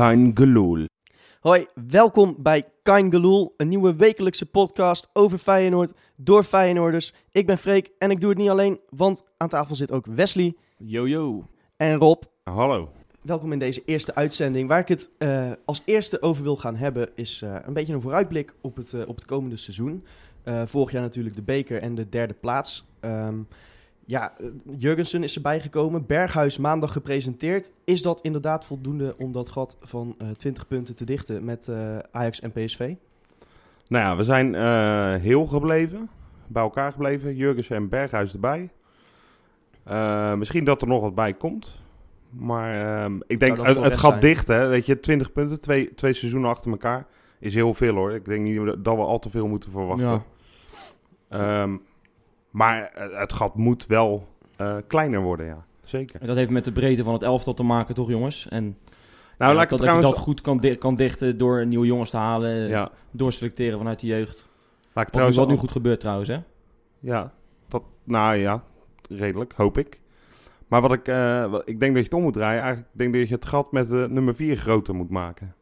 Kein Gelul. Hoi, welkom bij Kain Geloel, een nieuwe wekelijkse podcast over Feyenoord door Feyenoorders. Ik ben Freek en ik doe het niet alleen, want aan tafel zit ook Wesley Yo, yo. en Rob. Hallo. Welkom in deze eerste uitzending. Waar ik het eh, als eerste over wil gaan hebben is eh, een beetje een vooruitblik op het, eh, op het komende seizoen. Eh, vorig jaar natuurlijk de beker en de derde plaats. Ehm, ja, eh, Jurgensen is erbij gekomen. Berghuis maandag gepresenteerd. Is dat inderdaad voldoende om dat gat van eh 20 punten te dichten met eh, Ajax en PSV? Nou ja, we zijn eh, heel gebleven. Bij elkaar gebleven. Jurgens en Berghuis erbij. Eh, misschien dat er nog wat bij komt. Maar ehm, ik denk, het, gaat zijn? dicht hè. Weet je, 20 punten, twee, twee seizoenen achter elkaar. Is heel veel hoor. Ik denk niet dat we al te veel moeten verwachten. Ja. Ehm, maar het, gat moet wel eh, kleiner worden, ja. Zeker. En dat heeft met de breedte van het elftal te maken, toch jongens? En Nou, ja, laat ik dat, het trouwens... dat je dat goed kan, di- kan dichten door nieuwe jongens te halen, ja, doorselecteren vanuit de jeugd. laat ik Wat, nu- trouwens... wat nu goed gebeurt trouwens, hè? Ja, dat, nou ja, redelijk, hoop ik. Maar wat ik, eh, wat- ik denk dat je het om moet draaien. Eigenlijk denk ik dat je het gat met de nummer 4 groter moet maken.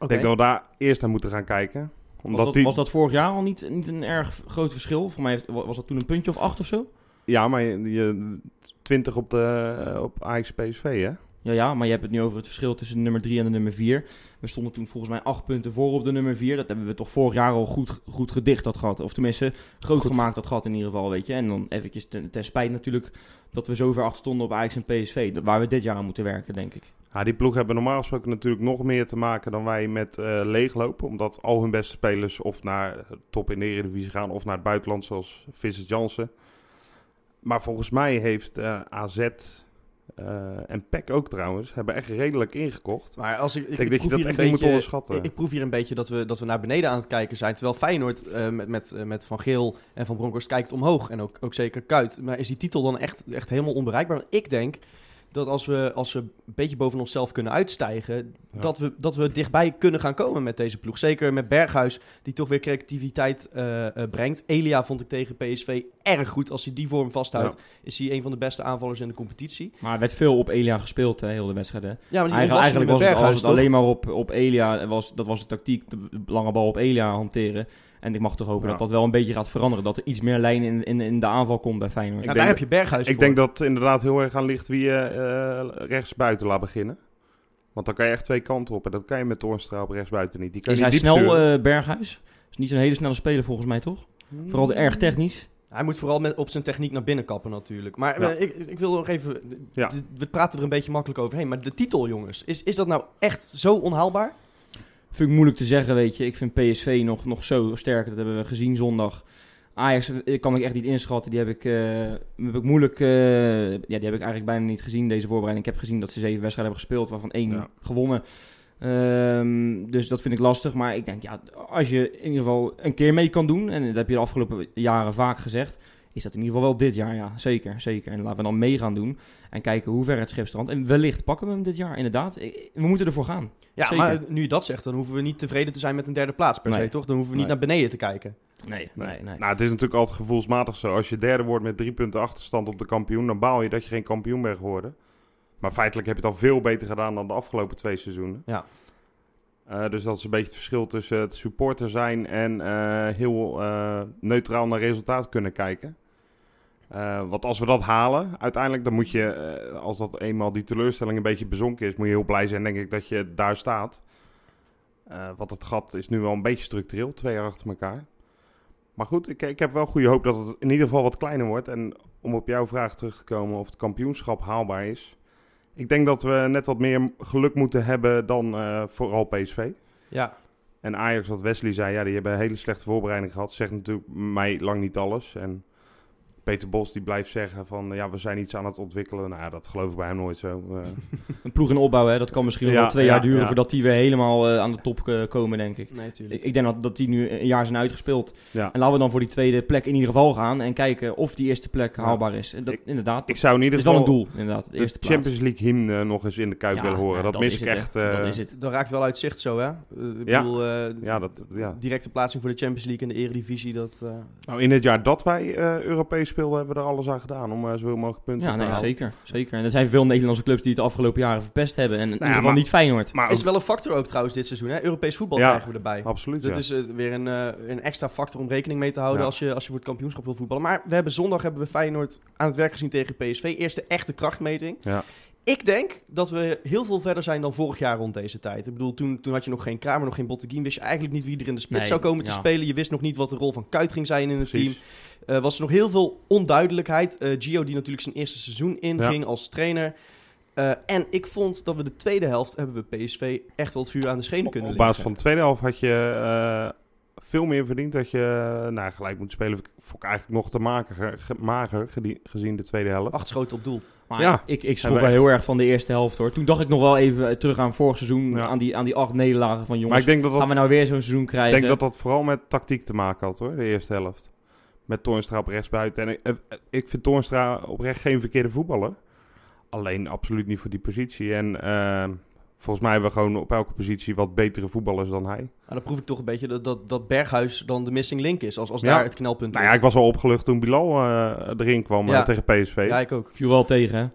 Ik denk dat we daar eerst naar moeten gaan kijken. Omdat Was dat, die, was dat vorig jaar al niet, niet een erg groot verschil? Voor mij was dat toen een puntje of acht of zo? Ja, maar je, je 20 op, de, op Ajax PSV, hè? Ja, ja, maar je hebt het nu over het verschil tussen de nummer 3 en de nummer 4. We stonden toen volgens mij acht punten voor op de nummer 4. Dat hebben we toch vorig jaar al goed, goed gedicht, dat gat. Of tenminste, groot Goed. gemaakt, dat gat in ieder geval, weet je. En dan eventjes ten, ten spijt natuurlijk dat we zo ver achter stonden op Ajax en PSV. Waar we dit jaar aan moeten werken, denk ik. Ja, die ploeg hebben normaal gesproken natuurlijk nog meer te maken dan wij met eh, leeglopen. Omdat al hun beste spelers of naar top in de Eredivisie gaan of naar het buitenland, zoals Vincent Jansen. Maar volgens mij heeft eh, AZ eh, en PEC ook trouwens, hebben echt redelijk ingekocht. Maar als ik, ik, Ik denk dat je echt moet beetje- onderschatten. Ik, ik proef hier een beetje dat we, dat we naar beneden aan het kijken zijn. Terwijl Feyenoord eh, met, met, eh, met Van Geel en Van Bronckhorst kijkt omhoog. En ook, ook zeker Kuit. Maar is die titel dan echt, echt helemaal onbereikbaar? Want ik denk dat als we, als we een beetje boven onszelf kunnen uitstijgen... Ja. Dat, we, dat we dichtbij kunnen gaan komen met deze ploeg. Zeker met Berghuis, die toch weer creativiteit eh, eh, brengt. Elia vond ik tegen PSV erg goed. Als hij die vorm vasthoudt, is hij een van de beste aanvallers in de competitie. Maar er werd veel op Elia gespeeld, hè, heel de wedstrijd. Hè. Ja, maar Eigenlijk, was eigenlijk met was het, Berghuis, was het alleen maar op, op Elia. Was, dat was de tactiek, de lange bal op Elia hanteren. En ik mag toch hopen Ja. dat dat wel een beetje gaat veranderen. Dat er iets meer lijn in, in, in de aanval komt bij Feyenoord. Ja, daar dat- heb je Berghuis Ik voor. denk dat het inderdaad heel erg aan ligt wie je eh rechts buiten laat beginnen. Want dan kan je echt twee kanten op. En dat kan je met Toornstra op rechts buiten niet. Die kan Is hij diep snel, eh, Berghuis? Is niet zo'n hele snelle speler volgens mij, toch? Vooral de erg technisch. Hij moet vooral met, op zijn techniek naar binnen kappen natuurlijk. Maar Ja. eh, ik, ik wil nog even... Ja. We praten er een beetje makkelijk overheen. Maar de titel, jongens. Is, is dat nou echt zo onhaalbaar? Vind ik moeilijk te zeggen, weet je. Ik vind PSV nog, nog zo sterk. Dat hebben we gezien zondag. Ajax eh, kan ik echt niet inschatten. Die heb ik, eh, heb ik moeilijk... eh, ja, die heb ik eigenlijk bijna niet gezien, deze voorbereiding. Ik heb gezien dat ze zeven wedstrijden hebben gespeeld, waarvan één Ja. gewonnen. Ehm, dus dat vind ik lastig. Maar ik denk, ja, als je in ieder geval een keer mee kan doen... en dat heb je de afgelopen jaren vaak gezegd... is dat in ieder geval wel dit jaar, ja. Zeker, zeker. En laten we dan mee gaan doen. En kijken hoe ver het schip strandt. En wellicht pakken we hem dit jaar, inderdaad. We moeten ervoor gaan. Ja, Zeker. maar nu je dat zegt, dan hoeven we niet tevreden te zijn met een derde plaats per Nee. se, toch? Dan hoeven we niet Nee. naar beneden te kijken. Nee, nee, nee. Nou, het is natuurlijk altijd gevoelsmatig zo. Als je derde wordt met drie punten achterstand op de kampioen, dan baal je dat je geen kampioen bent geworden. Maar feitelijk heb je het al veel beter gedaan dan de afgelopen twee seizoenen. Ja. Eh, dus dat is een beetje het verschil tussen het supporter zijn en eh, heel eh, neutraal naar resultaat kunnen kijken. Eh, want als we dat halen, uiteindelijk dan moet je, eh, als dat eenmaal die teleurstelling een beetje bezonken is, moet je heel blij zijn, denk ik, dat je daar staat. Eh, want het gat is nu wel een beetje structureel, twee jaar achter elkaar. Maar goed, ik, ik heb wel goede hoop dat het in ieder geval wat kleiner wordt. En om op jouw vraag terug te komen of het kampioenschap haalbaar is. Ik denk dat we net wat meer geluk moeten hebben dan vooral PSV. Ja, En Ajax, wat Wesley zei, ja, die hebben een hele slechte voorbereiding gehad. Zegt natuurlijk mij lang niet alles. En Peter Bos die blijft zeggen van, ja, we zijn iets aan het ontwikkelen. Nou ja, dat geloof ik bij hem nooit zo. Eh, Een ploeg in opbouw, hè, dat kan misschien Ja, wel twee ja, jaar duren ja. voordat die weer helemaal eh, aan de top eh, komen, denk ik. nee, natuurlijk. Ik, ik denk dat, dat die nu een jaar zijn uitgespeeld. ja. En laten we dan voor die tweede plek in ieder geval gaan en kijken of die eerste plek Ja. haalbaar is. En dat, Ik- inderdaad, Ik zou in dat ieder is wel geval een doel, inderdaad. De de eerste plaats. Champions League hymne nog eens in de Kuip Ja, willen horen. ja, dat, mis is ik het, echt. eh, dat is het. Dat raakt wel uit zicht zo, hè? Ik Ja. bedoel, eh, Ja, dat, ja. directe plaatsing voor de Champions League en de Eredivisie, dat... eh, Nou, in het jaar dat wij eh, Europees speelden, hebben we er alles aan gedaan om eh, zoveel mogelijk punten Ja, te nee, halen. zeker, zeker. En er zijn veel Nederlandse clubs die het de afgelopen jaren verpest hebben. En in ieder geval maar- niet Feyenoord. Maar Is wel een factor ook trouwens dit seizoen. Hè? Europees voetbal Ja. krijgen we erbij. absoluut, Dat ja. is eh, weer een, eh, een extra factor om rekening mee te houden Ja. als, je, als je voor het kampioenschap wil voetballen. Maar we hebben zondag hebben we Feyenoord aan het werk gezien tegen PSV. Eerste echte krachtmeting. Ja. Ik denk dat we heel veel verder zijn dan vorig jaar rond deze tijd. Ik bedoel, toen, toen had je nog geen Kramer, nog geen Botteguin. Wist je eigenlijk niet wie er in de spits Nee, zou komen te spelen. Je wist nog niet wat de rol van Kuit ging zijn in het Precies. team. Eh, was er nog heel veel onduidelijkheid. Eh, Gio die natuurlijk zijn eerste seizoen inging als trainer. Eh, en ik vond dat we de tweede helft hebben we PSV echt wel het vuur aan de schenen kunnen Op leggen. basis van de tweede helft had je eh, veel meer verdiend dat je eh, nou, gelijk moet spelen. Vond ik eigenlijk nog te mager, ge- mager gezien de tweede helft. Acht schoten op doel. Maar Ja. ik, ik schrok wel we heel erg van de eerste helft hoor. Toen dacht ik nog wel even eh, terug aan vorig seizoen. Ja. Aan, die, aan die acht nederlagen van maar jongens. ik denk dat dat, gaan we nou weer zo'n seizoen ik krijgen? denk dat dat vooral met tactiek te maken had hoor, de eerste helft. Met Toornstra op rechtsbuiten. En ik, eh, ik vind Toornstra oprecht geen verkeerde voetballer. Alleen absoluut niet voor die positie. En eh, volgens mij hebben we gewoon op elke positie wat betere voetballers dan hij. Nou, dan proef ik toch een beetje dat, dat, dat Berghuis dan de missing link is. Als, als Ja. daar het knelpunt Nou ja, ik was al opgelucht toen Bilal eh, erin kwam Ja. eh, tegen PSV. Ja, ik ook. Viel wel tegen hè.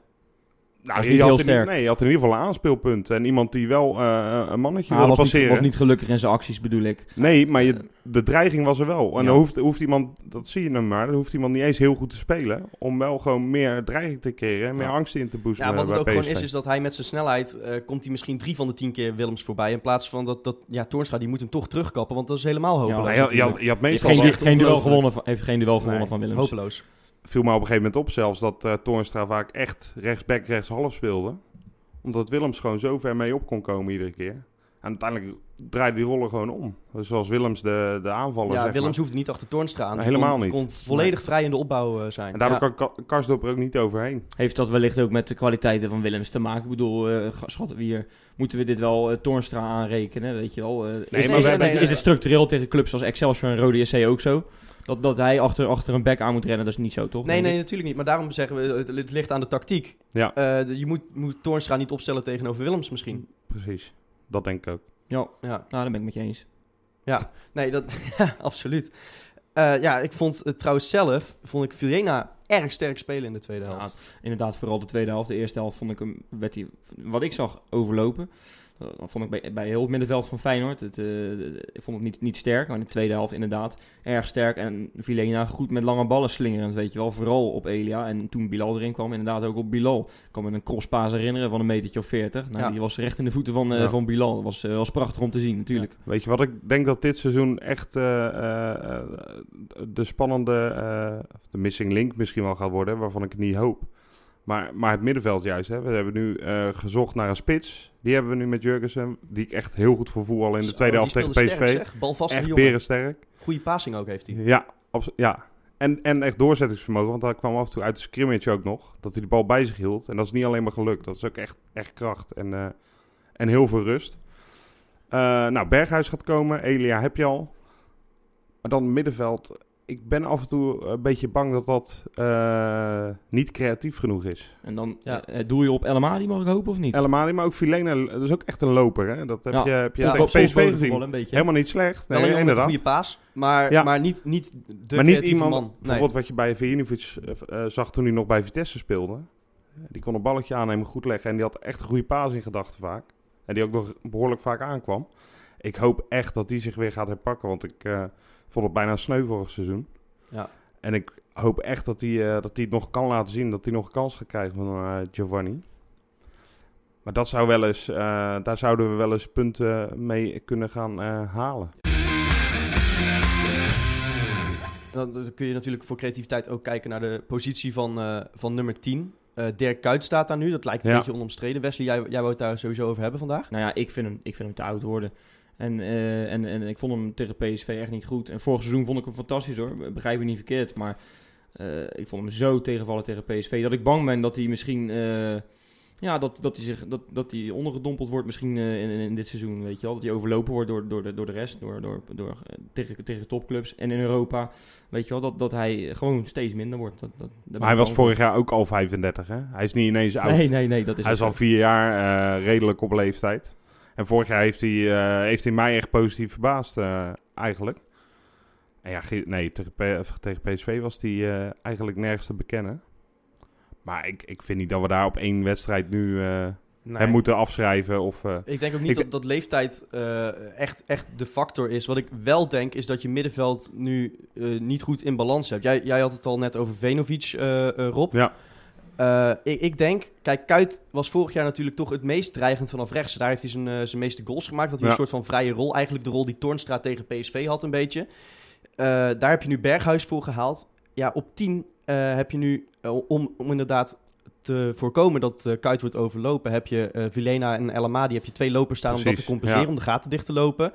Nou, je niet had heel in- sterk. Nee, je had in ieder geval een aanspeelpunt. En iemand die wel eh, een mannetje Maar hij wilde was niet, passeren. was niet gelukkig in zijn acties bedoel ik. Nee, maar je, de dreiging was er wel. En Ja. dan hoeft, hoeft iemand, dat zie je nou maar, dan hoeft iemand niet eens heel goed te spelen. Om wel gewoon meer dreiging te creëren en meer Ja. angst in te boosten. Ja, wat het ook gewoon is, is dat hij met zijn snelheid... eh, komt hij misschien drie van de tien keer Willems voorbij. In plaats van dat, dat ja, Toornstra, die moet hem toch terugkappen. Want dat is helemaal hopeloos. Nou, je, had- je, had, natuurlijk. je had Heeft meestal geen, duel gewonnen van, heeft geen duel gewonnen Nee, van Willems. Hopeloos. Viel me op een gegeven moment op zelfs dat eh Toornstra vaak echt rechtsback, rechtshalf speelde. Omdat Willems gewoon zo ver mee op kon komen iedere keer. En uiteindelijk draaide die rollen gewoon om. Dus zoals Willems de, de aanvaller, Ja, zeg Willems maar. hoefde niet achter Toornstra aan. Nee, helemaal kon, niet. kon volledig vrij in de opbouw eh, zijn. En daardoor Ja. kan Ka- Karsdorp er ook niet overheen. Heeft dat wellicht ook met de kwaliteiten van Willems te maken? Ik bedoel, eh schatten we hier, moeten we dit wel Toornstra aanrekenen, weet je wel? Eh, is, maar is, is het structureel tegen clubs als Excelsior en Rode SC ook zo? Dat, dat hij achter, achter een back aan moet rennen, dat is niet zo, toch? Nee, nee, natuurlijk niet. Maar daarom zeggen we, het, het ligt aan de tactiek. Ja. Eh, je moet, moet Toornstra niet opstellen tegenover Willems misschien. Precies. Dat denk ik ook. Ja, Ja, nou, daar ben ik met je eens. nee, dat, ja, absoluut. Eh, ja, ik vond het trouwens zelf, vond ik Vilena erg sterk spelen in de tweede Ja, helft. inderdaad, vooral de tweede helft. De eerste helft vond ik hem, werd hij, wat ik zag, overlopen. Dat vond ik bij, bij heel het middenveld van Feyenoord. Het, eh, ik vond het niet, niet sterk, maar in de tweede helft inderdaad erg sterk. En Vilena goed met lange ballen slingerend, weet je wel. Vooral op Elia. En toen Bilal erin kwam, inderdaad ook op Bilal. Ik kan me een crosspaas herinneren van een metertje of veertig. Nou, Ja. Die was recht in de voeten van, eh, Ja. van Bilal. Dat was, was prachtig om te zien, natuurlijk. Weet je wat ik denk dat dit seizoen echt de spannende, de missing link misschien wel gaat worden, waarvan ik het niet hoop. Maar, maar het middenveld juist. Hè. We hebben nu eh, gezocht naar een spits. Die hebben we nu met Jurgensen, die ik echt heel goed voor voetbal in de tweede helft tegen PSV. sterk, zeg. Echt berensterk. Goede passing ook heeft hij. Ja, ja. En, en echt doorzettingsvermogen, want hij kwam af en toe uit de scrimmage ook nog. Dat hij de bal bij zich hield. En dat is niet alleen maar gelukt, dat is ook echt, echt kracht en, eh, en heel veel rust. Eh, nou, Berghuis gaat komen, Elia heb je al. Maar dan middenveld. Ik ben af en toe een beetje bang dat dat eh, niet creatief genoeg is. En dan Ja. eh, doe je op El Amadi, mag ik hopen, of niet? Helemaal maar ook Filena, dat is ook echt een loper. Hè? Dat heb Ja. je, heb je Ja, tegen PSV gezien. voetbal een beetje. Helemaal niet slecht. Nee, een jongen met een inderdaad. goede paas, maar, Ja. maar niet, niet de maar niet iemand, man. Nee. bijvoorbeeld wat je bij Vijinovic eh, zag toen hij nog bij Vitesse speelde. Die kon een balletje aannemen, goed leggen. En die had echt een goede paas in gedachten vaak. En die ook nog behoorlijk vaak aankwam. Ik hoop echt dat die zich weer gaat herpakken. Want ik eh, vond het bijna sneu vorig seizoen. Ja. En ik hoop echt dat hij, eh, dat hij het nog kan laten zien. Dat hij nog een kans gaat krijgen van eh, Giovanni. Maar dat zou wel eens, eh, daar zouden we wel eens punten mee kunnen gaan eh, halen. Dan, kun je natuurlijk voor creativiteit ook kijken naar de positie van, eh, van nummer 10. Eh Dirk Kuyt staat daar nu, dat lijkt een Ja. beetje onomstreden. Wesley, jij, jij wou het daar sowieso over hebben vandaag? Nou ja, ik vind hem, ik vind hem te oud worden. En, eh, en, en ik vond hem tegen PSV echt niet goed. En vorig seizoen vond ik hem fantastisch hoor. Begrijp me niet verkeerd. Maar eh, ik vond hem zo tegenvallen tegen PSV. Dat ik bang ben dat hij misschien. eh, ja, dat, dat, hij zich, dat, dat hij ondergedompeld wordt misschien in, in dit seizoen. Weet je wel. Dat hij overlopen wordt door, door, de, door de rest. Door, door, door, tegen, tegen topclubs. En in Europa. Weet je wel. Dat, dat hij gewoon steeds minder wordt. Dat, dat, Maar hij was vorig jaar ook al 35, hè? Hij is niet ineens oud. Nee, nee, nee. Dat is hij is al vier jaar redelijk op leeftijd. En vorig jaar heeft hij, eh, heeft hij mij echt positief verbaasd, eh, eigenlijk. En ja, nee, tegen, P- tegen PSV was die eh, eigenlijk nergens te bekennen. Maar ik, ik vind niet dat we daar op één wedstrijd nu eh Nee. hem moeten afschrijven. Of, eh, Ik denk ook niet Ik- dat, dat leeftijd eh, echt, echt de factor is. Wat ik wel denk, is dat je middenveld nu eh, niet goed in balans hebt. Jij, jij had het al net over Venovic, eh, eh, Rob. ja, Eh, ik, ik denk, kijk, Kuit was vorig jaar natuurlijk toch het meest dreigend vanaf rechts. Daar heeft hij zijn, eh, zijn meeste goals gemaakt. Dat hij Ja. een soort van vrije rol, eigenlijk de rol die Toornstra tegen PSV had een beetje. Eh, daar heb je nu Berghuis voor gehaald. Ja, op 10 eh, heb je nu, om, om inderdaad te voorkomen dat eh, Kuit wordt overlopen, heb je eh Vilena en El Amadi, heb je twee lopers staan om dat te compenseren, ja. om de gaten dicht te lopen.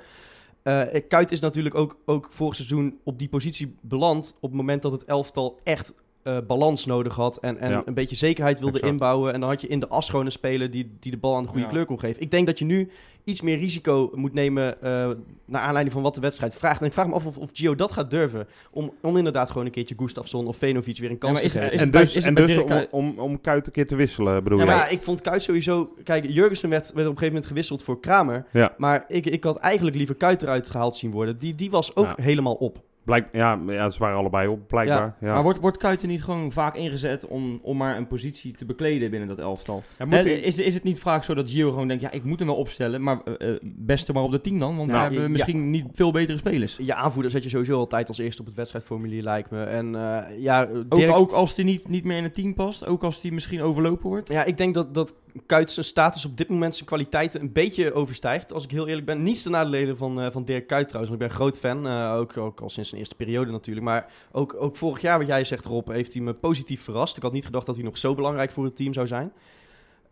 Eh, Kuit is natuurlijk ook, ook vorig seizoen op die positie beland op het moment dat het elftal echt eh, balans nodig had en, en Ja. een beetje zekerheid wilde Exact. inbouwen. En dan had je in de as gewoon een speler die, die de bal aan de goede Ja. kleur kon geven. Ik denk dat je nu iets meer risico moet nemen eh, naar aanleiding van wat de wedstrijd vraagt. En ik vraag me af of, of Gio dat gaat durven. Om, om inderdaad gewoon een keertje Gustafsson of Venovic weer een kans maar is te geven. is en dus, en dus om, om, om Kuit een keer te wisselen, bedoel Ja, je? maar ja, ik vond Kuit sowieso... Kijk, Jurgensen werd, werd op een gegeven moment gewisseld voor Kramer. Ja. Maar ik, ik had eigenlijk liever Kuit eruit gehaald zien worden. Die, die was ook Ja. helemaal op. Blijk, ja, ja, ze waren allebei op, blijkbaar. Ja. Maar wordt, wordt Kuiten niet gewoon vaak ingezet om, om maar een positie te bekleden binnen dat elftal? Ja, moet Hè, hij- is, is het niet vaak zo dat Gio gewoon denkt, ja, ik moet hem wel opstellen, maar eh eh, beste maar op de 10 dan, want Nou, we hebben ja. misschien niet veel betere spelers. Je aanvoerder zet je sowieso altijd als eerste op het wedstrijdformulier, lijkt me. En eh, ja, Ook, Dirk- ook als hij niet, niet meer in het team past, ook als hij misschien overlopen wordt. Ja, ik denk dat, dat Kuit zijn status op dit moment zijn kwaliteiten een beetje overstijgt. Als ik heel eerlijk ben. Niets ten nadele van, eh, van Dirk Kuyt trouwens. Want ik ben een groot fan. eh, ook, ook al sinds zijn eerste periode natuurlijk. Maar ook, ook vorig jaar, wat jij zegt Rob, heeft hij me positief verrast. Ik had niet gedacht dat hij nog zo belangrijk voor het team zou zijn.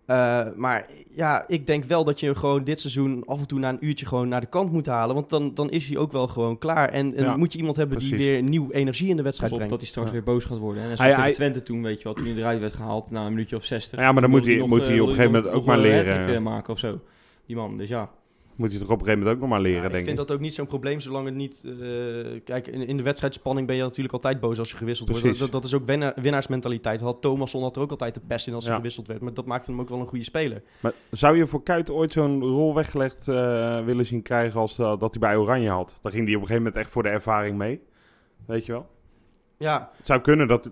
Eh, maar ja, ik denk wel dat je gewoon dit seizoen af en toe na een uurtje gewoon naar de kant moet halen. Want dan, dan is hij ook wel gewoon klaar. En, en Ja, moet je iemand hebben die weer nieuw energie in de Pas wedstrijd op brengt. dat hij straks Ja. weer boos gaat worden. Hij- zoals hij- Twente toen, weet je wel, toen hij eruit werd gehaald na een minuutje of 60. Ja, maar dan moet hij- moet hij eh, op een wilde gegeven moment ook maar een leren. eh, maken of zo. Die man, dus ja. Moet je toch op een gegeven moment ook nog maar leren, Ja, ik denk vind ik. dat ook niet zo'n probleem, zolang het niet... eh, kijk, in, in de wedstrijdspanning ben je natuurlijk altijd boos als je gewisseld wordt. Dat, dat is ook winna- winnaarsmentaliteit. Had Thomasson had er ook altijd de pest in als hij gewisseld werd. Maar dat maakte hem ook wel een goede speler. Maar zou je voor Kuit ooit zo'n rol weggelegd eh, willen zien krijgen als eh, dat hij bij Oranje had? Daar ging hij op een gegeven moment echt voor de ervaring mee. Weet je wel? Ja, Het zou kunnen dat...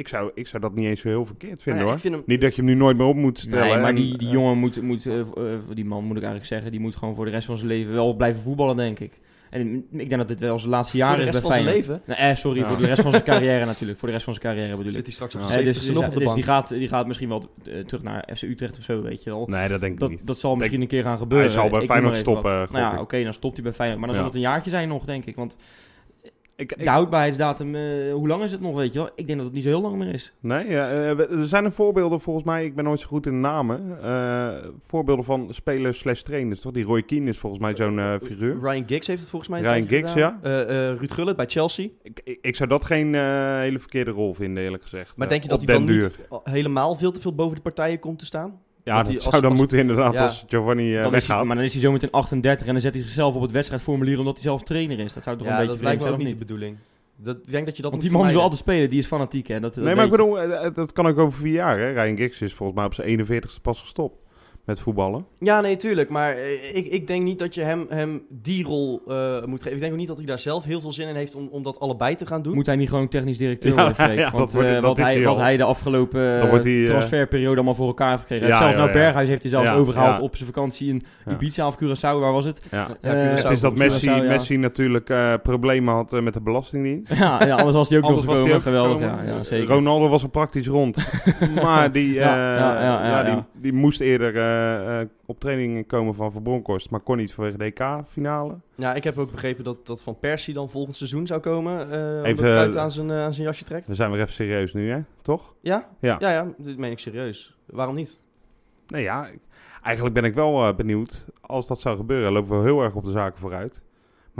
ik, zou, ik zou dat niet eens zo heel verkeerd vinden ja, hoor. ik vind hem... Niet dat je hem nu nooit meer op moet stellen. Nee, maar en, die, die eh, jongen moet, moet eh, eh, die man moet ik eigenlijk zeggen, die moet gewoon voor de rest van zijn leven wel blijven voetballen, denk ik. En ik denk dat dit wel zijn laatste voor jaren de is rest bij van zijn Feyenoord. leven Nee, eh, sorry, Ja. voor de rest van zijn carrière natuurlijk. Voor de rest van zijn carrière bedoel zit ik. hij straks op Ja. zijn Eh, dus nog op de dus bank. die, gaat, die gaat misschien wel terug naar FC Utrecht of zo, weet je wel. Nee, dat denk ik Dat, niet. dat zal misschien een keer gaan gebeuren. Hij zal bij Ik Feyenoord stoppen, Nou ja, oké, dan stopt hij bij Feyenoord. Maar dan Ja. zal het een jaartje zijn nog, denk ik. Want Ik, ik- de houdbaarheidsdatum, eh, hoe lang is het nog, weet je wel? Ik denk dat het niet zo heel lang meer is. Nee, ja, eh, we- er zijn er voorbeelden volgens mij, ik ben nooit zo goed in de namen, eh, voorbeelden van spelers slash trainers, toch? Die Roy Keane is volgens mij zo'n figuur. Ryan Giggs heeft het volgens mij een Ryan Giggs, gedaan. Eh, eh, Ruud Gullit bij Chelsea. Ik, ik, ik zou dat geen hele verkeerde rol vinden, eerlijk gezegd. Maar denk je dat hij dan niet helemaal veel te veel boven de partijen komt te staan? Ja, dat dat, hij zou als- dan als- moeten inderdaad Ja. als Giovanni eh, is hij, weggaat. maar dan is hij zo meteen 38 en dan zet hij zichzelf op het wedstrijdformulier omdat hij zelf trainer is. Dat zou toch Ja, een dat beetje lijkt vreemd me ook zijn, niet de bedoeling. Dat, ik denk dat je dat Want die man wil altijd spelen, die is fanatiek hè. Dat, dat nee, maar ik bedoel, eh, eh, dat kan ook over vier jaar, hè. Ryan Giggs is volgens mij op zijn 41ste pas gestopt met voetballen. Ja, nee, tuurlijk. Maar eh, ik, ik denk niet dat je hem, hem die rol eh, moet geven. Ik denk ook niet dat hij daar zelf heel veel zin in heeft om, om dat allebei te gaan doen. Moet hij niet gewoon technisch directeur Ja, worden, Freek? ja, dat Want wordt- eh, wat, hij, wat hij de afgelopen Dan wordt hij, transferperiode allemaal voor elkaar heeft gekregen. Ja, zelfs ja, nou ja. Berghuis heeft hij zelfs Ja, overgehaald ja. op zijn vakantie in Ja. Ibiza of Curaçao, waar was het? Ja. Ja, Curaçao Het is dat Curaçao, Messi, ja. Messi natuurlijk eh, problemen had met de Belastingdienst. ja, ja, anders was hij ook nog gekomen. ook Geweldig, gekomen. ja, ja, zeker. Ronaldo was er praktisch rond. maar die, Ja, eh, ja, ja, ja, die, ja. moest eerder op training komen van Verbronkhorst, maar kon niet vanwege de EK-finale. Ja, ik heb ook begrepen dat, dat Van Persie dan volgend seizoen zou komen. eh Even, omdat eh, aan zijn, eh, aan zijn jasje trekt. Dan zijn we even serieus nu, hè? Toch? Ja? Ja. Ja, ja, dit meen ik serieus. Waarom niet? Nee, ja. Eigenlijk ben ik wel eh, benieuwd. Als dat zou gebeuren, lopen we heel erg op de zaken vooruit.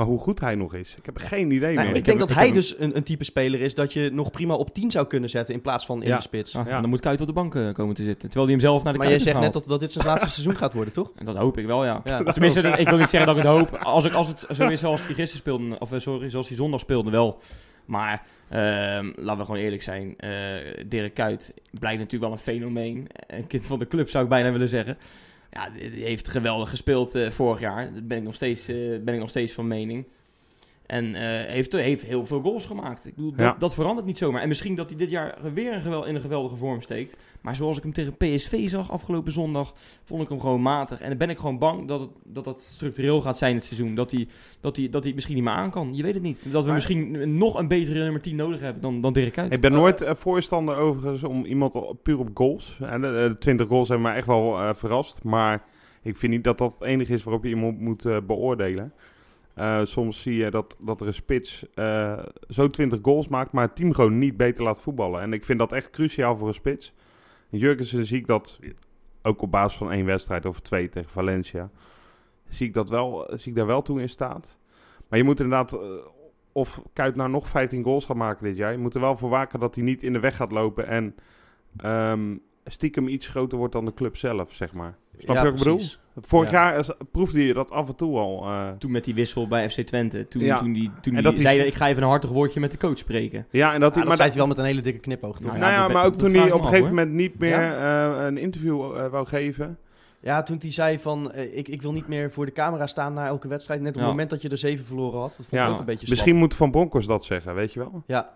Maar hoe goed hij nog is, ik heb geen idee Nou, meer. ik denk dat ik hij dus een, een type speler is dat je nog prima op 10 zou kunnen zetten in plaats van in Ja. de spits. Ah, Ja. Dan moet Kuit op de bank eh, komen te zitten. Terwijl hij hem zelf naar de maar jij Kuit heeft zegt net dat, dat dit zijn laatste seizoen gaat worden, toch? En dat hoop ik wel, ja. Ja. Tenminste, ik wil niet zeggen dat ik het hoop. Als, ik, als het zo is zoals hij gisteren speelde, of eh, sorry, zoals hij zondag speelde, wel. Maar ehm, laten we gewoon eerlijk zijn. eh Dirk Kuyt blijkt natuurlijk wel een fenomeen. Een kind van de club zou ik bijna willen zeggen. Ja, die heeft geweldig gespeeld eh, vorig jaar. Dat ben ik nog steeds, eh, ben ik nog steeds van mening. En eh, heeft, heeft heel veel goals gemaakt. Ik bedoel, dat, Ja. dat verandert niet zomaar. En misschien dat hij dit jaar weer een in een geweldige vorm steekt. Maar zoals ik hem tegen PSV zag afgelopen zondag, vond ik hem gewoon matig. En dan ben ik gewoon bang dat het, dat, dat structureel gaat zijn het seizoen. Dat hij, dat, hij, dat hij misschien niet meer aan kan. Je weet het niet. Dat we Maar- misschien nog een betere nummer 10 nodig hebben dan, dan Dirk Kuyt. Ik ben nooit eh, voorstander overigens om iemand puur op goals. En de, de 20 goals hebben mij echt wel eh, verrast. Maar ik vind niet dat dat het enige is waarop je iemand moet beoordelen. Eh, soms zie je dat, dat er een spits eh, zo 20 goals maakt, maar het team gewoon niet beter laat voetballen. En ik vind dat echt cruciaal voor een spits. En Jurgensen zie ik dat ook op basis van één wedstrijd of twee tegen Valencia. Zie ik, dat wel, zie ik daar wel toe in staat. Maar je moet inderdaad, eh, of Kuit nou nog 15 goals gaat maken dit jaar. Je moet er wel voor waken dat hij niet in de weg gaat lopen en ehm, stiekem iets groter wordt dan de club zelf, zeg maar. Snap je wat ik bedoel? Vorig Ja. jaar eh, proefde je dat af en toe al. eh. Toen met die wissel bij FC Twente. Toen, Ja. toen die, toen En die zei, ik ga even een hartig woordje met de coach spreken. ja, en dat, Ja, hij, dat maar zei hij wel met een hele dikke knipoog, toch? Nou Nou ja, maar ook toen hij op een gegeven moment niet meer Ja? eh, een interview eh, wou geven. Ja, toen hij zei van, ik, ik wil niet meer voor de camera staan na elke wedstrijd. Net op Ja. het moment dat je er zeven verloren had. Dat vond ik ook een beetje Misschien moet Van Bronckhorst dat zeggen, weet je wel? Ja,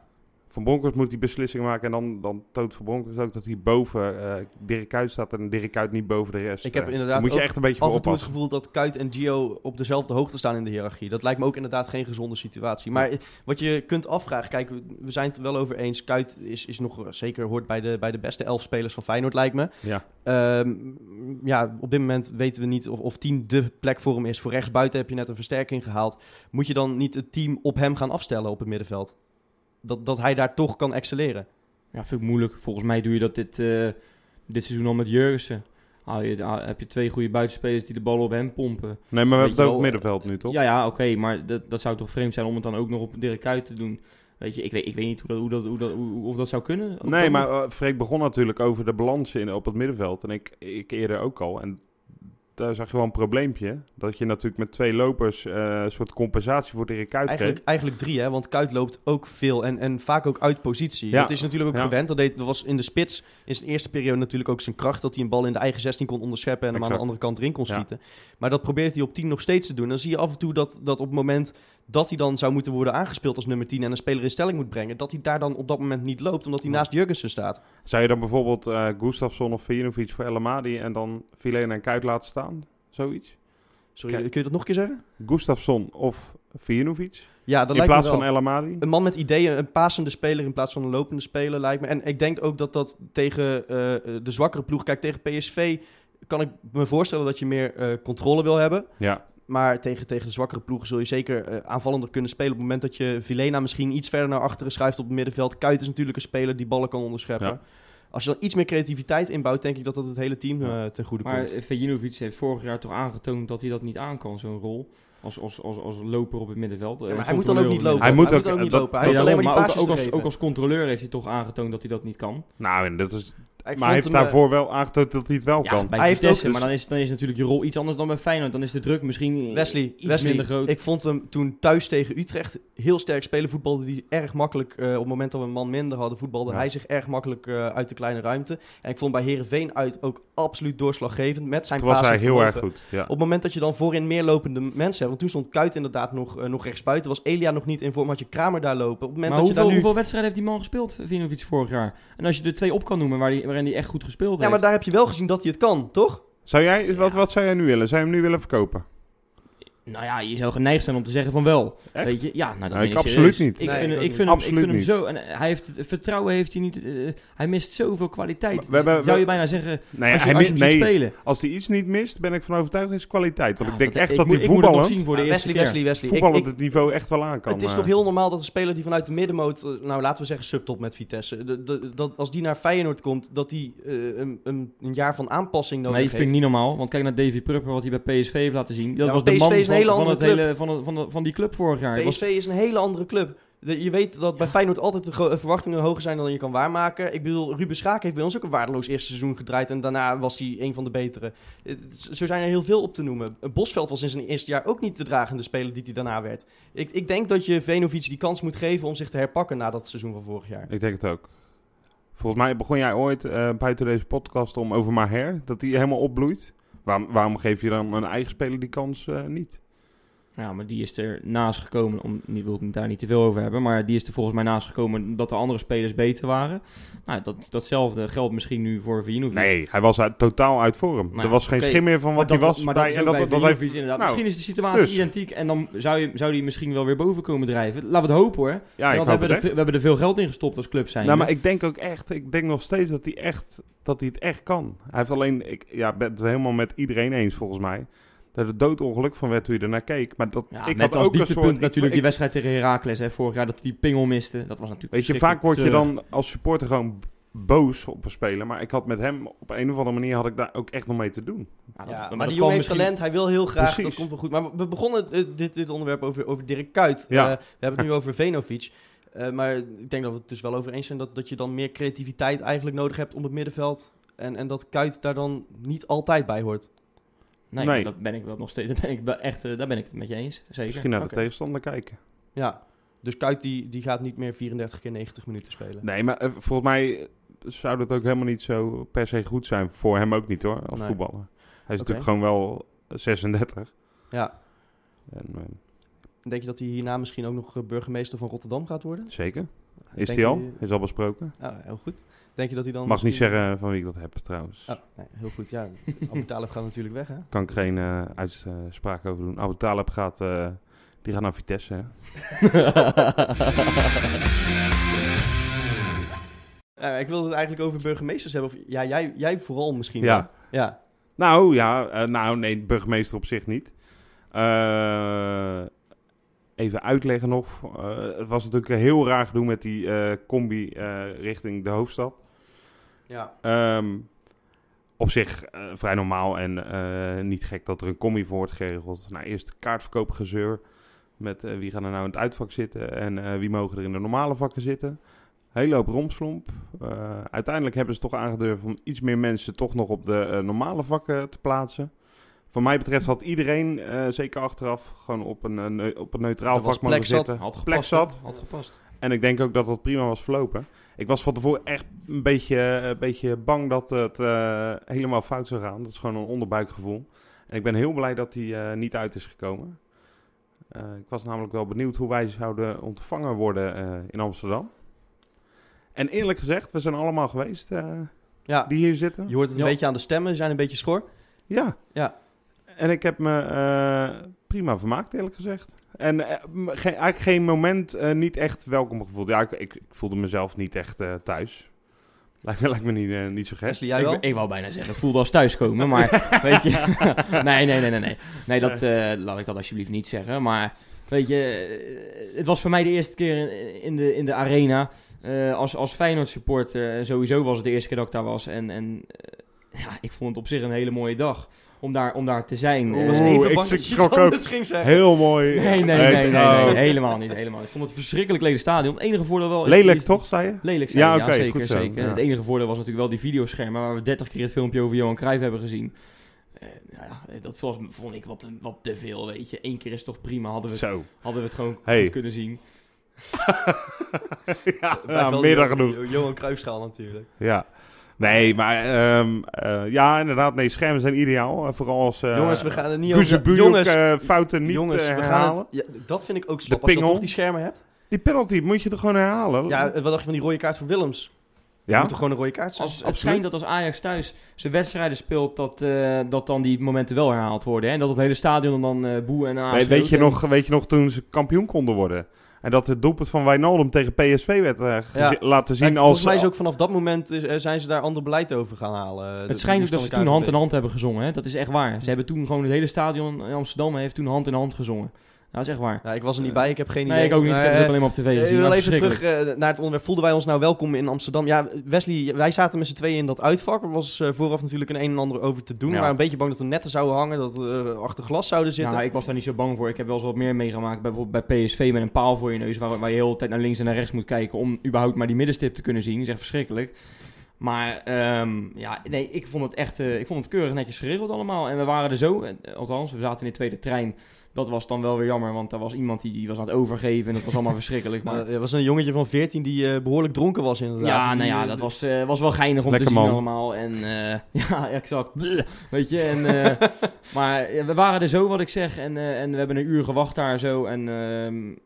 Van Bronckhorst moet die beslissing maken en dan, dan toont Van Bronckhorst ook dat hij boven eh Dirk Kuyt staat en Dirk Kuyt niet boven de rest. Ik heb Eh, inderdaad moet je echt een beetje af en toe het gevoel dat Kuit en Gio op dezelfde hoogte staan in de hiërarchie. Dat lijkt me ook inderdaad geen gezonde situatie. Maar wat je kunt afvragen, kijk, we- zijn het er wel over eens. Kuit is, is nog eh, zeker hoort bij de, bij de beste elf spelers van Feyenoord, lijkt me. Ja. Ehm, ja, op dit moment weten we niet of, of 10 de plek voor hem is. Voor rechtsbuiten heb je net een versterking gehaald. Moet je dan niet het team op hem gaan afstellen op het middenveld? Dat, dat hij daar toch kan excelleren. Ja, vind ik moeilijk. Volgens mij doe je dat dit, eh, dit seizoen al met Jurgensen. Haal- heb je twee goede buitenspelers die de bal op hem pompen. Nee, maar we hebben het over middenveld nu, toch? Ja, ja, oké. maar dat, dat zou toch vreemd zijn om het dan ook nog op Dirk Kuyt te doen. Weet je, ik weet, ik weet niet hoe dat, hoe dat, hoe dat, hoe, of dat zou kunnen. Nee, maar eh, Freek begon natuurlijk over de balans in, op het middenveld. En ik, ik eerder ook al. En daar zag je wel een probleempje. Dat je natuurlijk met twee lopers eh, een soort compensatie voor Dirk Kuyt kreeg. Eigenlijk, eigenlijk drie, hè? want Kuit loopt ook veel en, en vaak ook uit positie. Ja. Dat is natuurlijk ook Ja. gewend. Dat, deed, dat was in de spits in zijn eerste periode natuurlijk ook zijn kracht. Dat hij een bal in de eigen 16 kon onderscheppen en hem aan de andere kant erin kon Ja. schieten. Maar dat probeert hij op 10 nog steeds te doen. Dan zie je af en toe dat, dat op het moment dat hij dan zou moeten worden aangespeeld als nummer 10 en een speler in stelling moet brengen, dat hij daar dan op dat moment niet loopt, omdat hij naast Jurgensen staat. Zou je dan bijvoorbeeld eh Gustafsson of Vijanovic voor El Amadi en dan Filena en Kuyt laten staan? Zoiets? Sorry, Kijk. kun je dat nog een keer zeggen? Gustafsson of Vijanovic? Ja, dat In lijkt plaats me wel. van El Amadi? Een man met ideeën, een passende speler in plaats van een lopende speler lijkt me. En ik denk ook dat dat tegen eh, de zwakkere ploeg, kijk tegen PSV, kan ik me voorstellen dat je meer eh, controle wil hebben. Ja. Maar tegen, tegen de zwakkere ploegen zul je zeker eh, aanvallender kunnen spelen. Op het moment dat je Vilena misschien iets verder naar achteren schuift op het middenveld. Kuit is natuurlijk een speler die ballen kan onderscheppen. Ja. Als je dan iets meer creativiteit inbouwt, denk ik dat dat het hele team eh, ten goede Maar komt. Vejinovic heeft vorig jaar toch aangetoond dat hij dat niet aan kan, zo'n rol. Als, als, als, als loper op het middenveld. Ja, Eh, maar hij moet dan ook niet lopen. Hij moet ook- ook niet dat- lopen. Hij dat- heeft alleen maar die maar ook, paasjes ook, te als, ook als controleur heeft hij toch aangetoond dat hij dat niet kan. Nou, en dat is, maar hij heeft hem, eh, daarvoor wel aangetoond dat hij het wel Ja, kan. bij Hij heeft Vitesse, ook maar dan is, dan is natuurlijk je rol iets anders dan bij Feyenoord. Dan is de druk misschien Wesley, iets Wesley minder groot. ik vond hem toen thuis tegen Utrecht heel sterk spelen. Voetbalde die erg makkelijk. eh, op het moment dat we een man minder hadden, voetbalde Ja. hij zich erg makkelijk eh, uit de kleine ruimte. En ik vond bij Herenveen uit ook absoluut doorslaggevend met zijn Toen was hij heel erg goed. Ja. Op het moment dat je dan voorin meer lopende mensen hebt, want toen stond Kuit inderdaad nog, eh, nog rechtsbuiten, was Elia nog niet in vorm, had je Kramer daar lopen. Op het moment maar dat je hoeveel, daar nu... hoeveel wedstrijden heeft die man gespeeld, Vinovic, vorig jaar? En als je er twee op kan noemen waar die, waarin hij echt goed gespeeld Ja, heeft. maar daar heb je wel gezien dat hij het kan, toch? Zou jij, wat, wat zou jij nu willen? Zou je hem nu willen verkopen? Nou ja, je zou geneigd zijn om te zeggen van wel. Echt? Weet je? Ja, nou, dan ben ik absoluut niet. Ik Nee, vind, ik ik vind, hem, ik vind hem zo... En hij heeft, het vertrouwen heeft hij niet... eh, hij mist zoveel kwaliteit. We hebben- zou je bijna zeggen, Nee, als je, hij als je mi- hem ziet nee, spelen. als hij iets niet mist, ben ik van overtuigd is kwaliteit. Want Ja, ik denk dat- echt dat hij ik moet het nog voetballend, zien voor de eerste Wesley, keer. Wesley, Wesley. Voetballend het niveau echt wel aan kan. het is eh. toch heel normaal dat een speler die vanuit de middenmoot, eh, nou laten we zeggen subtop met Vitesse, de- de- dat als die naar Feyenoord komt, dat die eh, een, een, een jaar van aanpassing nodig Nee, dat vind ik heeft. niet normaal. Want kijk naar Davy Prupper, wat hij bij PSV heeft laten zien. Dat was de man van, het hele, van, het- van, de- van die club vorig jaar. Het was- PSV is een hele andere club. De- je weet dat bij Feyenoord altijd de gro- verwachtingen hoger zijn dan je kan waarmaken. Ik bedoel, Ruben Schaak heeft bij ons ook een waardeloos eerste seizoen gedraaid. En daarna was hij een van de betere. Zo zijn er heel veel op te noemen. Bosveld was in zijn eerste jaar ook niet de dragende speler die hij daarna werd. Ik, ik denk dat je Venovic die kans moet geven om zich te herpakken na dat seizoen van vorig jaar. Ik denk het ook. Volgens mij begon jij ooit eh, buiten deze podcast om over Maher, dat hij helemaal opbloeit. Waarom, waarom geef je dan een eigen speler die kans eh, niet? Ja, maar die is er naast gekomen, om, die wil ik daar niet te veel over hebben, maar die is er volgens mij naast gekomen dat de andere spelers beter waren. Nou, dat, datzelfde geldt misschien nu voor Vinovic. Nee, hij was uit, totaal uit vorm. Nou, er was geen schim meer van wat hij was. Maar bij, dat en dat, bij dat, dat heeft, Vinovic inderdaad. nou, misschien is de situatie dus. identiek en dan zou, je, zou die misschien wel weer boven komen drijven. Laten we het hopen hoor. ja, ik hoop hebben, er, we hebben er veel geld in gestopt als club zijn. Nou, maar ik denk ook echt, ik denk nog steeds dat hij echt, dat hij het echt kan. Hij heeft alleen, ik ja, ben het helemaal met iedereen eens volgens mij. Dat het doodongeluk van werd toen je ernaar keek. Maar dat, Ja, ik net had als ook een dieptepunt soort, natuurlijk ik- die wedstrijd tegen Heracles hè, vorig jaar dat die pingel miste. Dat was natuurlijk Weet je, vaak word je dan als supporter gewoon boos op een speler. Maar ik had met hem op een of andere manier had ik daar ook echt nog mee te doen. Ja, dat- Ja, dat maar die jongen heeft misschien- talent, hij wil heel graag, Precies. dat komt wel goed. Maar we begonnen eh, dit, dit onderwerp over, over Dirk Kuyt. Ja. Eh, we hebben het nu over Venovic. Eh, maar ik denk dat we het dus wel over eens zijn dat, dat je dan meer creativiteit eigenlijk nodig hebt om het middenveld. En, en dat Kuyt daar dan niet altijd bij hoort. Nee, Nee. dat ben ik wel nog steeds. Daar ben ik echt, eh, daar ben ik het met je eens. Zeker. Misschien naar de tegenstander kijken. Ja, dus Kuyt die, die gaat niet meer 34 keer 90 minuten spelen. Nee, maar eh, volgens mij zou dat ook helemaal niet zo per se goed zijn. Voor hem ook niet hoor, als Nee. voetballer. Hij is natuurlijk gewoon wel 36. Ja. En, eh, Denk je dat hij hierna misschien ook nog eh, burgemeester van Rotterdam gaat worden? zeker. Is Denk hij al? je- Is al besproken. Ja, heel goed. Denk je dat hij dan... Mag niet misschien- zeggen van wie ik dat heb trouwens. Oh, nee, heel goed. Ja, Abu Talib gaat natuurlijk weg, hè? Kan ik geen eh, uitspraak over doen. Abu Talib gaat, eh, die gaat naar Vitesse. Hè? Eh, ik wilde het eigenlijk over burgemeesters hebben. Of, ja, jij, jij vooral misschien. Ja. wel. Ja. Nou ja, eh, nou nee, burgemeester op zich niet. Even uitleggen nog. Eh, het was natuurlijk een heel raar gedoe met die eh, combi eh, richting de hoofdstad. Ja. Ehm, op zich vrij normaal en niet gek dat er een combi voor wordt geregeld. Nou, eerst kaartverkoopgezeur met wie gaan er nou in het uitvak zitten en wie mogen er in de normale vakken zitten. Hele hoop rompslomp. Eh, uiteindelijk hebben ze toch aangedurfd om iets meer mensen toch nog op de normale vakken te plaatsen. Voor mij betreft had iedereen, eh, zeker achteraf, gewoon op een, eh, neu- op een neutraal was vak mogen plek zat. zitten. Had Plek gepast. zat. Had gepast. En ik denk ook dat dat prima was verlopen. Ik was van tevoren echt een beetje, een beetje bang dat het eh, helemaal fout zou gaan. Dat is gewoon een onderbuikgevoel. En ik ben heel blij dat die eh, niet uit is gekomen. Eh, ik was namelijk wel benieuwd hoe wij zouden ontvangen worden eh, in Amsterdam. En eerlijk gezegd, we zijn allemaal geweest eh, ja. die hier zitten. Je hoort het een Ja. beetje aan de stemmen. Ze zijn een beetje schor. Ja. Ja. En ik heb me eh, prima vermaakt, eerlijk gezegd. En eh, eigenlijk geen moment eh, niet echt welkom gevoeld. Ja, ik, ik, ik voelde mezelf niet echt eh, thuis. Lijkt, me- lijkt me niet, niet zo gek. Wesley, jij wel? Ik, ik wou bijna zeggen, voelde als thuiskomen, maar weet je... nee, nee, nee, nee, nee. Nee, dat, eh, laat ik dat alsjeblieft niet zeggen. Maar weet je, het was voor mij de eerste keer in, de, in de arena. eh, als, als Feyenoord supporter, sowieso was het de eerste keer dat ik daar was. En, en ja, ik vond het op zich een hele mooie dag om daar, om daar te zijn. Ik was even ik bang dat je schrok iets ook. anders ging zeggen. Heel mooi. Nee, nee, nee, nee, oh. nee, helemaal niet, helemaal niet. Ik vond het een verschrikkelijk lelijk stadion. Het enige voordeel wel... is- Lelijk is- toch, zei je? Lelijk zijn, Ja, oké, zeker, goed zo, zeker. ja. Het enige voordeel was natuurlijk wel die videoschermen waar we 30 keer het filmpje over Johan Cruijff hebben gezien. Eh, nou ja, dat was, vond ik wat, te- wat te veel, weet je. Eén keer is toch prima, hadden we het, Zo. hadden we het gewoon Hey. goed kunnen zien. ja, ja meer dan genoeg. Jo- Johan Cruijffschaal natuurlijk. Ja. Nee, maar ehm, eh, ja, inderdaad. Nee, schermen zijn ideaal. eh, vooral als uh, jongens, we gaan het niet over... Jongens, eh, fouten niet jongens eh, we gaan het, ja, dat vind ik ook slap. Als je toch die schermen hebt. Die penalty moet je toch gewoon herhalen? Ja, wat dacht je van die rode kaart van Willems? Ja? Moet toch gewoon een rode kaart zijn? Als, het schijnt dat als Ajax thuis zijn wedstrijden speelt, dat, eh, dat dan die momenten wel herhaald worden. Hè? En dat het hele stadion dan eh boe en Nee, aanschreeuwt. weet, je En- nog, weet je nog toen ze kampioen konden worden? En dat het doelpunt van Wijnaldum tegen PSV werd eh, Ja. laten zien als... volgens mij is ook vanaf dat moment is- eh, zijn ze daar ander beleid over gaan halen. De- Het schijnt ook dat ze toen hand in hand hebben gezongen. Hè? Dat is echt waar. Ze hebben toen gewoon het hele stadion in Amsterdam heeft toen hand in hand gezongen. Is echt waar. Ja, ik was er niet bij, ik heb geen idee. Nee, ik ook niet. Ik Maar, heb het eh, alleen maar op tv eh, gezien. Maar even terug eh, naar het onderwerp. Voelden wij ons nou welkom in Amsterdam? Ja, Wesley, wij zaten met z'n tweeën in dat uitvak. Er was eh, vooraf natuurlijk een een en ander over te doen. Ja. Maar een beetje bang dat we netten zouden hangen, dat we achter glas zouden zitten. Nou, ik was daar niet zo bang voor. Ik heb wel eens wat meer meegemaakt. Bijvoorbeeld bij PSV met een paal voor je neus. Waar, waar je de hele tijd naar links en naar rechts moet kijken. Om überhaupt maar die middenstip te kunnen zien. Dat is echt verschrikkelijk. Maar ehm, ja, nee, ik vond het echt ik vond het keurig netjes geregeld allemaal. En we waren er zo, althans, we zaten in de tweede trein. Dat was dan wel weer jammer, want er was iemand die, die was aan het overgeven en dat was allemaal verschrikkelijk. Maar er was een jongetje van 14 die eh, behoorlijk dronken was inderdaad. ja, Die, nou ja, eh, dat was, eh, was wel geinig om Lekker te zien man. allemaal. En eh, ja, exact. Weet je, en, maar we waren er zo, wat ik zeg. En, eh, en we hebben een uur gewacht daar zo. En ehm, eh,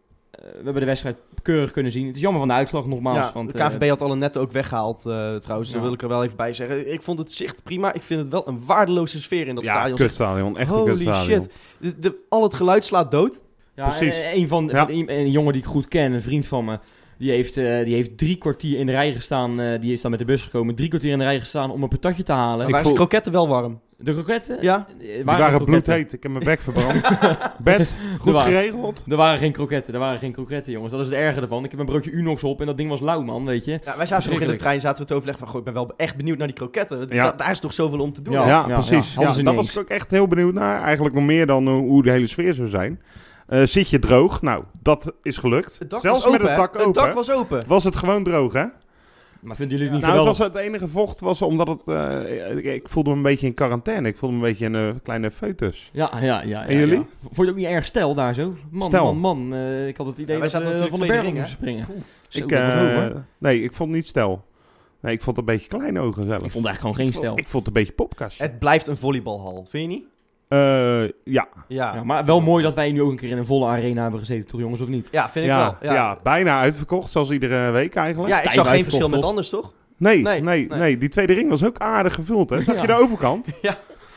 we hebben de wedstrijd keurig kunnen zien. Het is jammer van de uitslag nogmaals. Ja, want, de eh, KVB had alle netten ook weggehaald eh, trouwens. Ja. Daar wil ik er wel even bij zeggen. Ik vond het zicht prima. Ik vind het wel een waardeloze sfeer in dat ja, stadion. kutstadion. Echt een Holy kutstadion. shit. De, de- al het geluid slaat dood. Ja, Precies. eh, een, van, Ja. van een, een jongen die ik goed ken, een vriend van me. Die heeft, eh, die heeft drie kwartier in de rij gestaan. eh, die is dan met de bus gekomen. Drie kwartier in de rij gestaan om een patatje te halen. Maar Ik waren voel- ze kroketten wel warm? De kroketten? Ja? Eh, Die waren kroketten. bloedheet. Ik heb mijn bek verbrand. Bed, goed waren- geregeld. Er waren geen kroketten, er waren geen kroketten, jongens. Dat is het erge ervan. Ik heb een broodje Unox op en dat ding was lauw, man, weet je. Ja, wij zaten nog in de trein, zaten we te overleggen van... Goh, ik ben wel echt benieuwd naar die kroketten. Ja. Da- daar is toch zoveel om te doen. Ja. Ja, ja, precies. Ja, niet was ik ook echt heel benieuwd naar. Eigenlijk nog meer dan hoe de hele sfeer zou zijn. Eh, zit je droog? Nou, dat is gelukt. Het dak Zelfs was met open, het dak open. Het dak was open. Was het gewoon droog, hè? Maar vinden jullie het niet nou, het, was het enige vocht was omdat het... eh, ik, ik voelde me een beetje in quarantaine. Ik voelde me een beetje een kleine foetus. Ja, ja, ja. En ja, jullie? ja. Vond je het ook niet erg stijl daar zo? Man, Stijl. man, man. eh, ik had het idee Ja, wij dat we van de berg moesten springen. Zo, ik, hoog, eh, nee, ik vond het niet stel. Nee, ik vond het een beetje klein ogen zelf. Ik vond het eigenlijk gewoon geen stijl. Ik vond het een beetje popkast. Het blijft een volleybalhal, vind je niet? Eh, ja. Ja, Ja, ja, maar wel mooi dat wij nu ook een keer in een volle arena hebben gezeten, toch jongens, of niet? vind ik Ja, wel. ja. bijna uitverkocht, zoals iedere week eigenlijk. Ja, ik zag geen verschil met anders, toch? Nee, Nee, nee, nee, nee. Die tweede ring was ook aardig gevuld, hè? Zag Ja. je de overkant? Ja.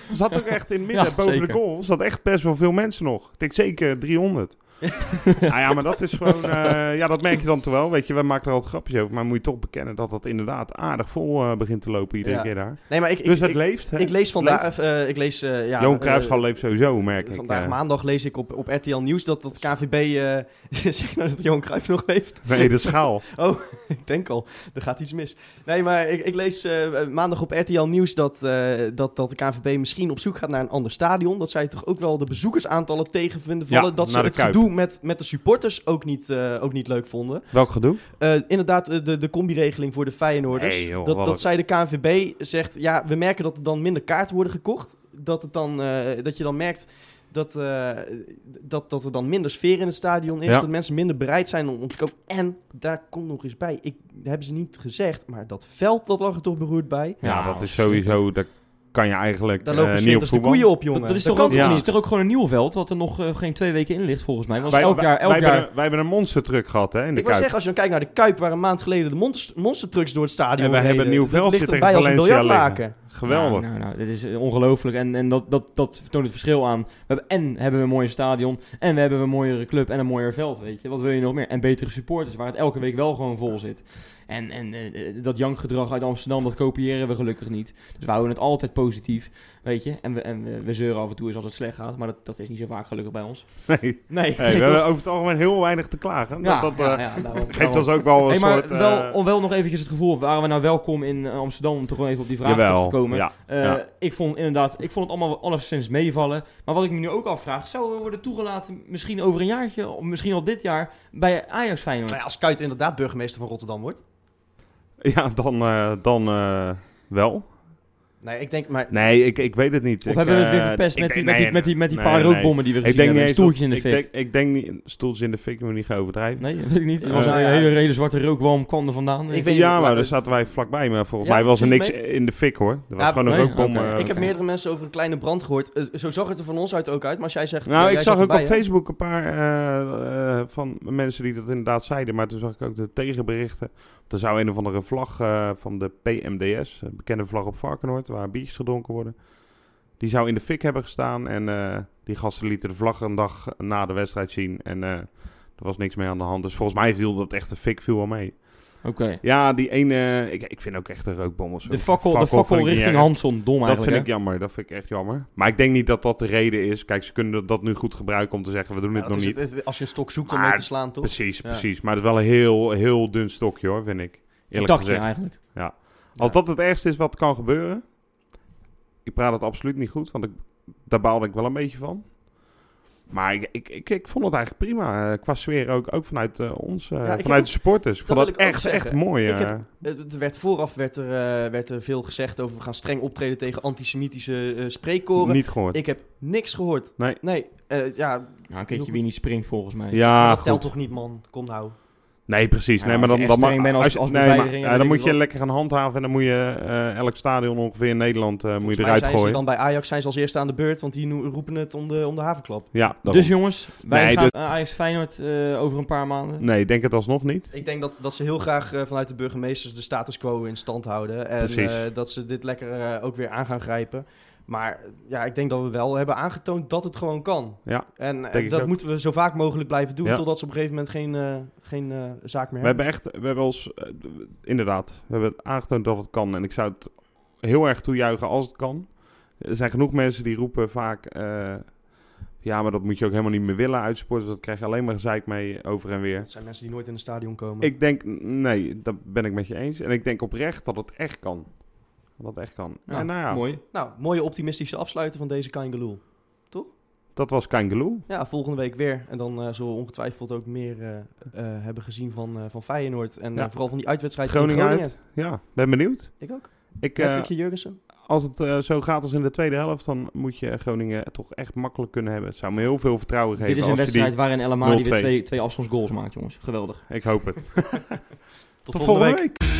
Er zat ook echt in het midden, Ja, boven zeker. de goal, zat echt best wel veel mensen nog. Ik denk zeker 300. nou ja, maar dat is gewoon... eh, ja, dat merk je dan toch wel. Weet je, wij maken er altijd grapjes over. Maar moet je toch bekennen dat dat inderdaad aardig vol eh, begint te lopen iedere Ja. keer daar. Nee, maar ik, ik, dus het ik, leeft, hè? ik lees vandaag... eh, ik lees, ja... Johan Cruijffschal leeft sowieso, merk ik. Vandaag maandag lees ik op, op RTL Nieuws dat dat KVB... zeg nou dat Johan Cruijff nog leeft? Nee, de schaal. ik denk al, er gaat iets mis. Nee, maar ik, ik lees maandag op RTL Nieuws dat, dat, dat de KVB misschien op zoek gaat naar een ander stadion. Dat zij toch ook wel de bezoekersaantallen tegen vinden vallen. Ja, dat ze het Kuip. Gedoe met, met de supporters ook niet, eh, ook niet leuk vonden. Welk gedoe? Eh, inderdaad, eh, de, de combi-regeling voor de Feyenoorders. Joh, dat, dat zij de KNVB zegt, ja, we merken dat er dan minder kaarten worden gekocht. Dat, het dan, eh, dat je dan merkt dat, eh, dat, dat er dan minder sfeer in het stadion is. Ja. Dat mensen minder bereid zijn om, om te kopen. En daar komt nog eens bij, ik hebben ze niet gezegd, maar dat veld, dat lag er toch beroerd bij. Ja, Ja, dat is verschrikkelijk. sowieso... Daar kan je eigenlijk Daar lopen niet op de koeien op, jongen. Dat, dat is Dat toch ook, ja. is er ook gewoon een nieuw veld, wat er nog eh, geen twee weken in ligt, volgens mij. Want Wij, elk jaar, elk wij, jaar... Hebben, wij hebben een monstertruck gehad, hè, in de Ik wil zeggen, als je dan kijkt naar de Kuip, waar een maand geleden de monster, monstertrucks door het stadion En wij hebben een nieuw veldje ligt tegen een Valencia biljartlaken. Geweldig. Nou, nou, dit is eh, ongelooflijk. En, en dat, dat, dat toont het verschil aan. We hebben, en hebben we een mooier stadion. En we hebben een mooiere club en een mooier veld, weet je. Wat wil je nog meer? En betere supporters, waar het elke week wel gewoon vol zit. En, en eh, dat jankgedrag uit Amsterdam, dat kopiëren we gelukkig niet. Dus we houden het altijd positief, weet je. En we, en we, we zeuren af en toe eens als het slecht gaat. Maar dat, dat is niet zo vaak gelukkig bij ons. Nee. Nee, Hey, we hebben over het algemeen heel weinig te klagen. Ja, dat dat, ja, eh, ja, daarom- geeft daarom. ons ook wel een Hey, maar soort... eh, wel, om wel nog eventjes het gevoel, waren we nou welkom in eh, Amsterdam om toch gewoon even op die vraag jawel, te komen. ja. Eh, Ja. Ik vond inderdaad, ik vond het allemaal alleszins meevallen. Maar wat ik me nu ook afvraag, zou we worden toegelaten misschien over een jaartje, of misschien al dit jaar, bij Ajax Feyenoord? Nou ja, als Kuit inderdaad burgemeester van Rotterdam wordt. Ja, dan, eh, dan eh, wel. Nee, ik denk, maar... Nee, ik, ik weet het niet. Of Ik, hebben we het weer eh, verpest ik met, die, met, die, met die, met die nee, paar rookbommen die we Ik gezien denk hebben? stoeltjes in de ik fik? denk, ik denk niet... Stoeltjes in de fik, moet je niet gaan overdrijven. Nee, weet ik niet. Er was Eh, een ja. hele, hele zwarte rookwalm kwam er vandaan. Ik weet- ja, maar maar- daar zaten wij vlakbij. Maar volgens Ja, mij was er niks mee? in de fik, hoor. Er was Ja, gewoon een nee? rookbom. Eh, ik heb meerdere mensen over een kleine brand gehoord. Eh, zo zag het er van ons uit ook uit. Maar als jij zegt... Nou, eh, ik zag ook op? Facebook een paar eh, eh, van mensen die dat inderdaad zeiden. Maar toen zag ik ook de tegenberichten. Er zou een of andere vlag eh, van de PMDS, een bekende vlag op Varkenoord, waar biertjes gedronken worden. Die zou in de fik hebben gestaan. En eh, die gasten lieten de vlag een dag na de wedstrijd zien. En eh, er was niks mee aan de hand. Dus volgens mij viel dat echt de fik viel wel mee. Oké. Ja, die ene... Ik, ik vind ook echt een rookbom of zo. De fakkel, de fakkel richting. Hanson, dom Dat eigenlijk. vind ik jammer. Dat vind ik echt jammer. Maar ik denk niet dat dat de reden is. Kijk, ze kunnen dat nu goed gebruiken om te zeggen, we doen Ja, het dat nog is niet. het- als je een stok zoekt om mee te slaan, toch? Precies, Ja. precies. Maar het is wel een heel, heel dun stokje hoor, vind ik. Eerlijk takje gezegd. eigenlijk. Als dat het ergste is wat kan gebeuren. Ik praat het absoluut niet goed, want ik, daar baalde ik wel een beetje van. Maar ik, ik, ik, ik vond het eigenlijk prima. eh, qua sfeer ook, ook vanuit eh, ons, eh, Ja, ik heb vanuit de supporters. Ik vond dat echt, echt mooi. Ik eh. heb- Het werd vooraf werd er, werd er veel gezegd over we gaan streng optreden tegen antisemitische eh spreekkoren. niet gehoord. Ik heb niks gehoord. Nee. Nee, eh, ja, Nou, een keertje wie niet springt volgens mij. ja, dat goed. telt toch niet, man. Kom nou. Nee, precies. Ja, nee, maar dan, als- nee, maar, beveiliging, ja, dan moet je lekker gaan handhaven. En dan moet je eh, elk stadion ongeveer in Nederland eh, moet je eruit zijn ze gooien. dan bij Ajax zijn ze als eerste aan de beurt, want die roepen het om de, om de havenklap. Ja. Dus jongens, wij Nee, gaan dus- Ajax Feyenoord eh, over een paar maanden. Nee, ik denk het alsnog niet. Ik denk dat, dat ze heel graag vanuit de burgemeesters de status quo in stand houden. En Precies. eh, dat ze dit lekker ook weer aan gaan grijpen. Maar ja, ik denk dat we wel hebben aangetoond dat het gewoon kan. Ja, En eh, dat moeten we zo vaak mogelijk blijven doen, Ja. totdat ze op een gegeven moment geen, eh, geen eh, zaak meer we hebben. hebben echt, we hebben ons, inderdaad, we hebben aangetoond dat het kan. En ik zou het heel erg toejuichen als het kan. Er zijn genoeg mensen die roepen vaak, ja, maar dat moet je ook helemaal niet meer willen uitsporten. Dat krijg je alleen maar gezeik mee over en weer. Het zijn mensen die nooit in het stadion komen. Ik denk, nee, dat ben ik met je eens. En ik denk oprecht dat het echt kan. Dat echt kan. Ja, en nou ja, Mooi. Nou, mooie optimistische afsluiten van deze Kangaloo. dat was Kangaloo. Ja, volgende week weer. En dan eh zullen we ongetwijfeld ook meer eh, eh, hebben gezien van, eh, van Feyenoord. En Ja. vooral van die uitwedstrijd Groningen, tegen Groningen. uit. Ja, ben benieuwd. Ik ook. Ik, eh, Jurgensen. als het zo gaat als in de tweede helft, dan moet je Groningen toch echt makkelijk kunnen hebben. Het zou me heel veel vertrouwen geven. Dit is een wedstrijd waarin El Amadi weer 0-2. twee, twee afstandsgoals maakt, jongens. Geweldig. Die, ik hoop het. Tot, volgende week. week.